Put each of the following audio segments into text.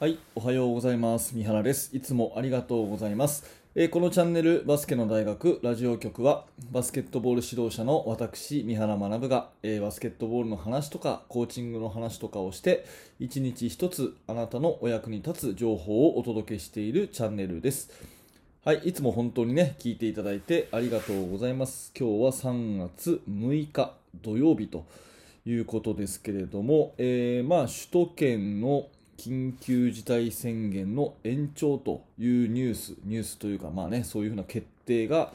はい、おはようございます。三原です。いつもありがとうございます。えーこのチャンネルバスケの大学ラジオ局はバスケットボール指導者の私三原学が、えーバスケットボールの話とかコーチングの話とかをして一日一つあなたのお役に立つ情報をお届けしているチャンネルです。はい、いつも本当にね、聞いていただいてありがとうございます。今日は3月6日土曜日ということですけれども、えーまあ、首都圏の緊急事態宣言の延長というニュース、ニュースというか、まあね、そういうふうな決定が、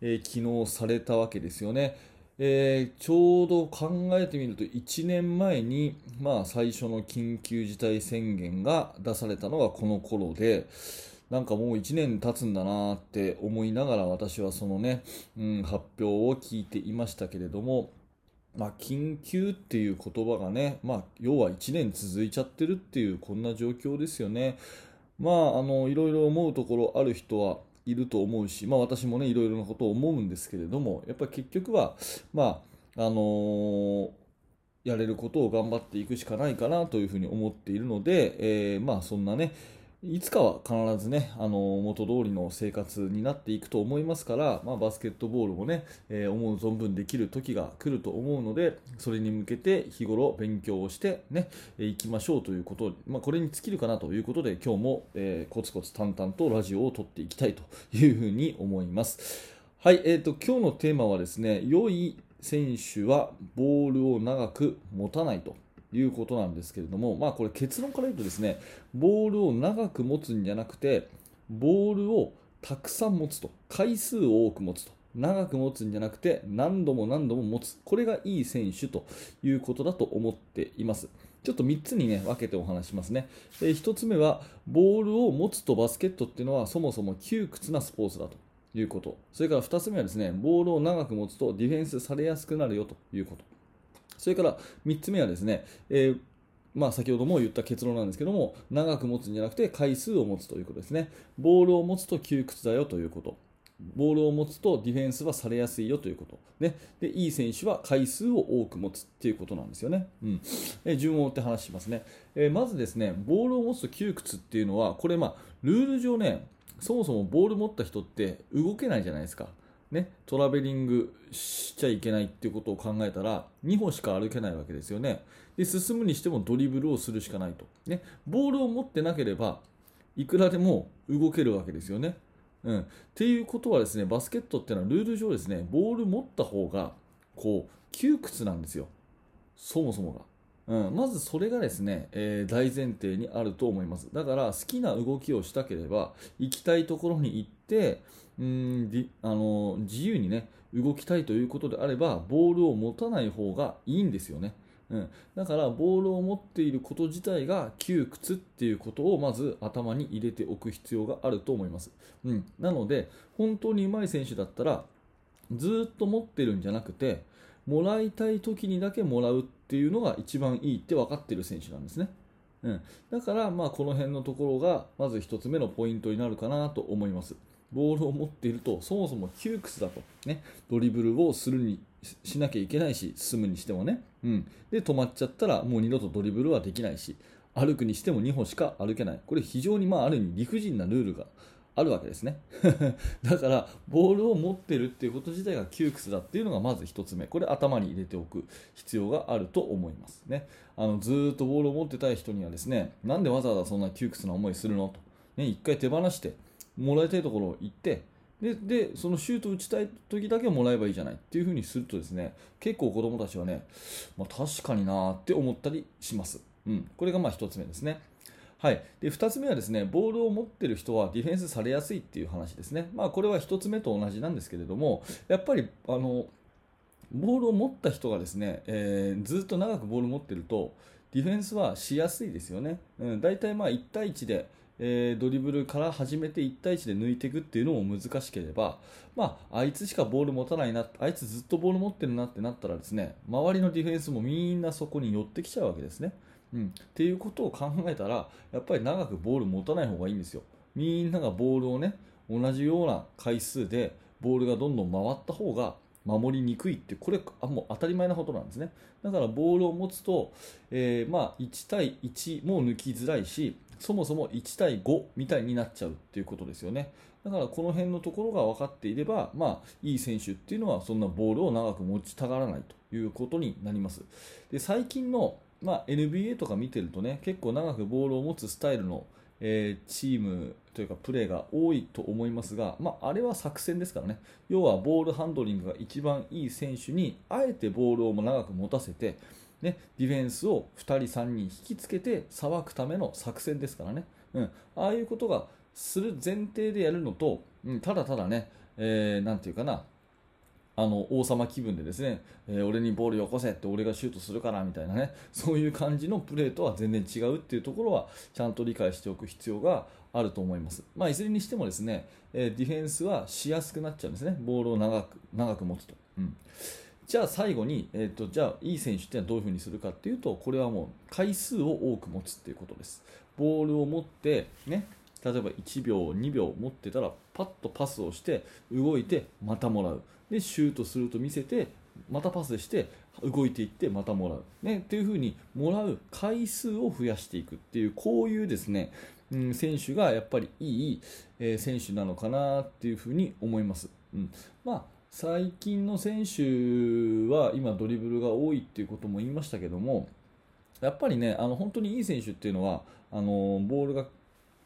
えー昨日されたわけですよね。えーちょうど考えてみると1年前に、まあ、最初の緊急事態宣言が出されたのがこの頃で、なんかもう1年経つんだなって思いながら私はそのね、うん、発表を聞いていましたけれども、まあ、緊急っていう言葉がね、まあ、要は1年続いちゃってるっていうこんな状況ですよね。まあ、あのいろいろ思うところある人はいると思うし、まあ、私もねいろいろなことを思うんですけれどもやっぱり結局は、まああのーやれることを頑張っていくしかないかなというふうに思っているので、えーまあそんなねいつかは必ずね、あの元通りの生活になっていくと思いますから、まあ、バスケットボールもね、えー思う存分できる時が来ると思うので、それに向けて日頃勉強をしてね、えーいきましょうということ、まあ、これに尽きるかなということで、今日も、えーコツコツ淡々とラジオを撮っていきたいというふうに思います。はい、えーと、今日のテーマはですね、良い選手はボールを長く持たないということなんですけれども、まあこれ結論から言うとですね、ボールを長く持つんじゃなくて、ボールをたくさん持つと、回数を多く持つと。長く持つんじゃなくて何度も何度も持つ。これがいい選手ということだと思っています。ちょっと3つにね分けてお話しますね、え1つ目はボールを持つとバスケットっていうのはそもそも窮屈なスポーツだと。いうこと。それから2つ目はですねボールを長く持つとディフェンスされやすくなるよということ。それから3つ目はですね、えーまあ、先ほども言った結論なんですけども長く持つんじゃなくて回数を持つということですね。ボールを持つと窮屈だよということ。ボールを持つとディフェンスはされやすいよということ、ね、でいい選手は回数を多く持つということなんですよね、うん、え順を追って話しますね、えまずですねボールを持つと窮屈っていうのはこれ、まあ、ルール上ねそもそもボール持った人って動けないじゃないですか。ね、トラベリングしちゃいけないっていうことを考えたら2歩しか歩けないわけですよね。で進むにしてもドリブルをするしかないと、ね、ボールを持ってなければいくらでも動けるわけですよね。うん、っていうことはですねバスケットっていうのはルール上ですねボール持った方がこう窮屈なんですよ。そもそもが、うん、まずそれがですね、えー大前提にあると思います。だから好きな動きをしたければ行きたいところに行ってうんあの自由にね動きたいということであればボールを持たない方がいいんですよね。うん、だからボールを持っていること自体が窮屈っていうことをまず頭に入れておく必要があると思います、うん、なので本当に上手い選手だったらずっと持ってるんじゃなくてもらいたい時にだけもらうっていうのが一番いいって分かってる選手なんですね、うん、だからまあこの辺のところがまず1つ目のポイントになるかなと思います。ボールを持っているとそもそも窮屈だと、ね、ドリブルをするにししなきゃいけないし進むにしてもね、うん、で止まっちゃったらもう二度とドリブルはできないし歩くにしても2歩しか歩けない。これ非常にまあある意味理不尽なルールがあるわけですね。だからボールを持ってるっていうこと自体が窮屈だっていうのがまず1つ目。これ頭に入れておく必要があると思いますね。あのずっとボールを持ってたい人にはですねなんでわざわざそんな窮屈な思いするのと、ね、1回手放してもらいたいところを行ってででそのシュート打ちたい時だけもらえばいいじゃないっていう風にするとですね結構子供たちはね、まあ、確かになーって思ったりします、うん、これがまあ1つ目ですね。はい、で2つ目はですねボールを持っている人はディフェンスされやすいっていう話ですね、まあ、これは1つ目と同じなんですけれどもやっぱりあのボールを持った人がですね、えーずっと長くボールを持っているとディフェンスはしやすいですよね、うん、大体まあ1対1で、えードリブルから始めて1対1で抜いていくっていうのも難しければ、まあ、あいつしかボール持たないなあいつずっとボール持ってるなってなったらですね周りのディフェンスもみんなそこに寄ってきちゃうわけですね。うん、っていうことを考えたらやっぱり長くボール持たない方がいいんですよ。みんながボールをね同じような回数でボールがどんどん回った方が守りにくいってこれあもう当たり前なことなんですねだからボールを持つと、えーまあ、1対1も抜きづらいしそもそも1対5みたいになっちゃうっていうことですよね。だからこの辺のところが分かっていれば、まあ、いい選手っていうのはそんなボールを長く持ちたがらないということになります。で最近の、まあ、NBA とか見てるとね結構長くボールを持つスタイルの、えー、チームというかプレーが多いと思いますが、まあ、あれは作戦ですからね。要はボールハンドリングが一番いい選手にあえてボールを長く持たせてね、ディフェンスを2人、3人引きつけてさばくための作戦ですからね、うん、ああいうことがする前提でやるのと、うん、ただただね、えー、ていうかな、あの王様気分でですね、えー、俺にボールよこせって俺がシュートするからみたいなねそういう感じのプレーとは全然違うっていうところはちゃんと理解しておく必要があると思います、まあ、いずれにしてもですね、えー、ディフェンスはしやすくなっちゃうんですね。ボールを長く長く持つと。うん。じゃあ最後に、えーと、じゃあいい選手ってのはどういうふうにするかっていうとこれはもう回数を多く持つっていうことです。ボールを持ってね例えば1秒2秒持ってたらパッとパスをして動いてまたもらう。でシュートすると見せてまたパスして動いていってまたもらう、ね、っていうふうにもらう回数を増やしていくっていうこういうですね、うん、選手がやっぱりいい、えー、選手なのかなっていうふうに思います。うんまあ最近の選手は今、ドリブルが多いっていうことも言いましたけどもやっぱりねあの本当にいい選手っていうのはあのボールが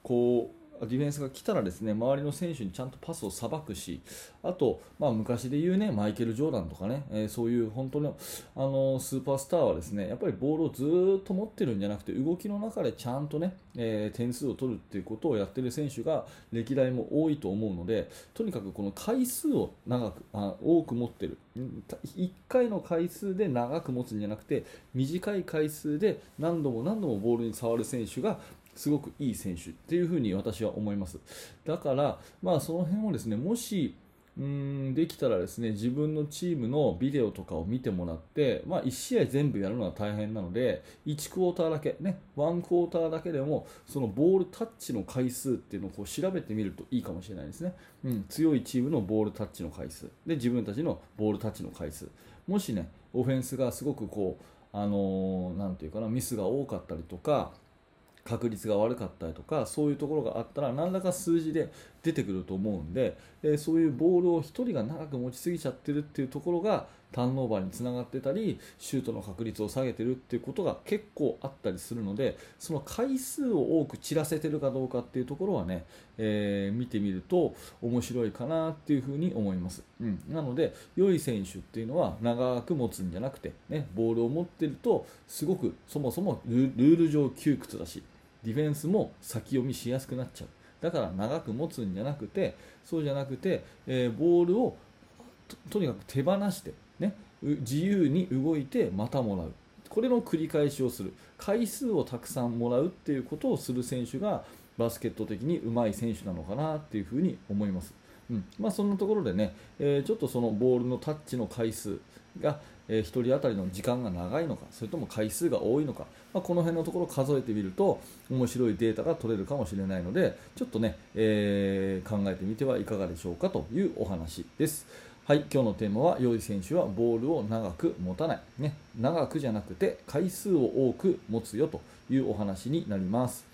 こうディフェンスが来たらですね周りの選手にちゃんとパスをさばくしあと、まあ、昔で言うねマイケル・ジョーダンとかね、えー、そういう本当のあのスーパースターはですねやっぱりボールをずっと持ってるんじゃなくて動きの中でちゃんとね、えー、点数を取るっていうことをやってる選手が歴代も多いと思うのでとにかくこの回数を長くあ多く持ってる。1回の回数で長く持つんじゃなくて短い回数で何度も何度もボールに触る選手がすごくいい選手っていうふうに私は思います。だから、まあ、その辺をですねもしうんできたらですね自分のチームのビデオとかを見てもらって、まあ、1試合全部やるのは大変なので1クォーターだけ、ね、1クォーターだけでもそのボールタッチの回数っていうのをこう調べてみるといいかもしれないですね、うん、強いチームのボールタッチの回数。で自分たちのボールタッチの回数。もしねオフェンスがすごくこうあのー、ていうかなミスが多かったりとか確率が悪かったりとかそういうところがあったら何らか数字で出てくると思うんで、えそういうボールを1人が長く持ちすぎちゃってるっていうところがターンオーバーにつながってたりシュートの確率を下げてるっていうことが結構あったりするのでその回数を多く散らせてるかどうかっていうところはね、えー、見てみると面白いかなっていうふうに思います、うん、なので良い選手っていうのは長く持つんじゃなくて、ね、ボールを持ってるとすごくそもそもルール上窮屈だしディフェンスも先読みしやすくなっちゃう。だから長く持つんじゃなくてそうじゃなくて、えー、ボールをとにかく手放して、ね、自由に動いてまたもらう。これの繰り返しをする。回数をたくさんもらうっていうことをする選手がバスケット的に上手い選手なのかなっていうふうに思います。うん。まあ、そんなところでね、えー、ちょっとそのボールのタッチの回数が、えー、1人当たりの時間が長いのかそれとも回数が多いのか、まあ、この辺のところを数えてみると面白いデータが取れるかもしれないのでちょっとね、えー、考えてみてはいかがでしょうかというお話です。はい、今日のテーマは、良い選手はボールを長く持たない。ね、長くじゃなくて回数を多く持つよというお話になります。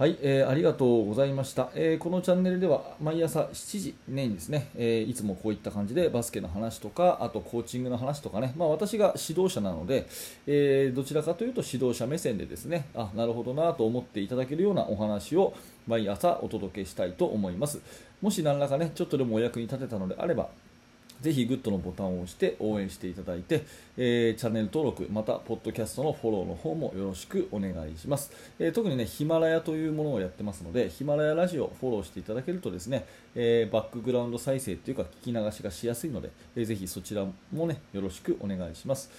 はい、えー、ありがとうございました、えー、このチャンネルでは毎朝7時にですね、えー、いつもこういった感じでバスケの話とか、あとコーチングの話とかね、まあ、私が指導者なので、えーどちらかというと指導者目線でですね、あ、なるほどなと思っていただけるようなお話を毎朝お届けしたいと思います。もし何らかね、ちょっとでもお役に立てたのであれば、ぜひグッドのボタンを押して応援していただいて、えー、チャンネル登録、また、ポッドキャストのフォローの方もよろしくお願いします。えー、特にね、ヒマラヤというものをやってますので、ヒマラヤラジオをフォローしていただけるとですね、えー、バックグラウンド再生というか聞き流しがしやすいので、えー、ぜひそちらもね、よろしくお願いします。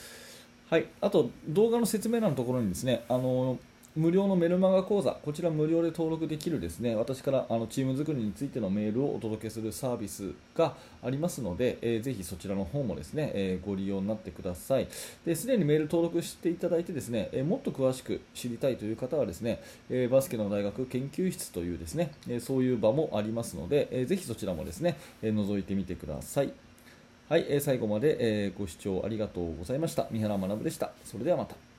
はい、あと動画の説明欄のところにですね、あのー無料のメルマガ講座、こちら無料で登録できるですね、私からあのチーム作りについてのメールをお届けするサービスがありますので、えー、ぜひそちらの方もですね、えー、ご利用になってください。すでにメール登録していただいてですね、えー、もっと詳しく知りたいという方はですね、えバスケの大学研究室というですね、えそういう場もありますので、えー、ぜひそちらもですね、え覗いてみてください。はい、え最後まで、えご視聴ありがとうございました。三原学でした。それではまた。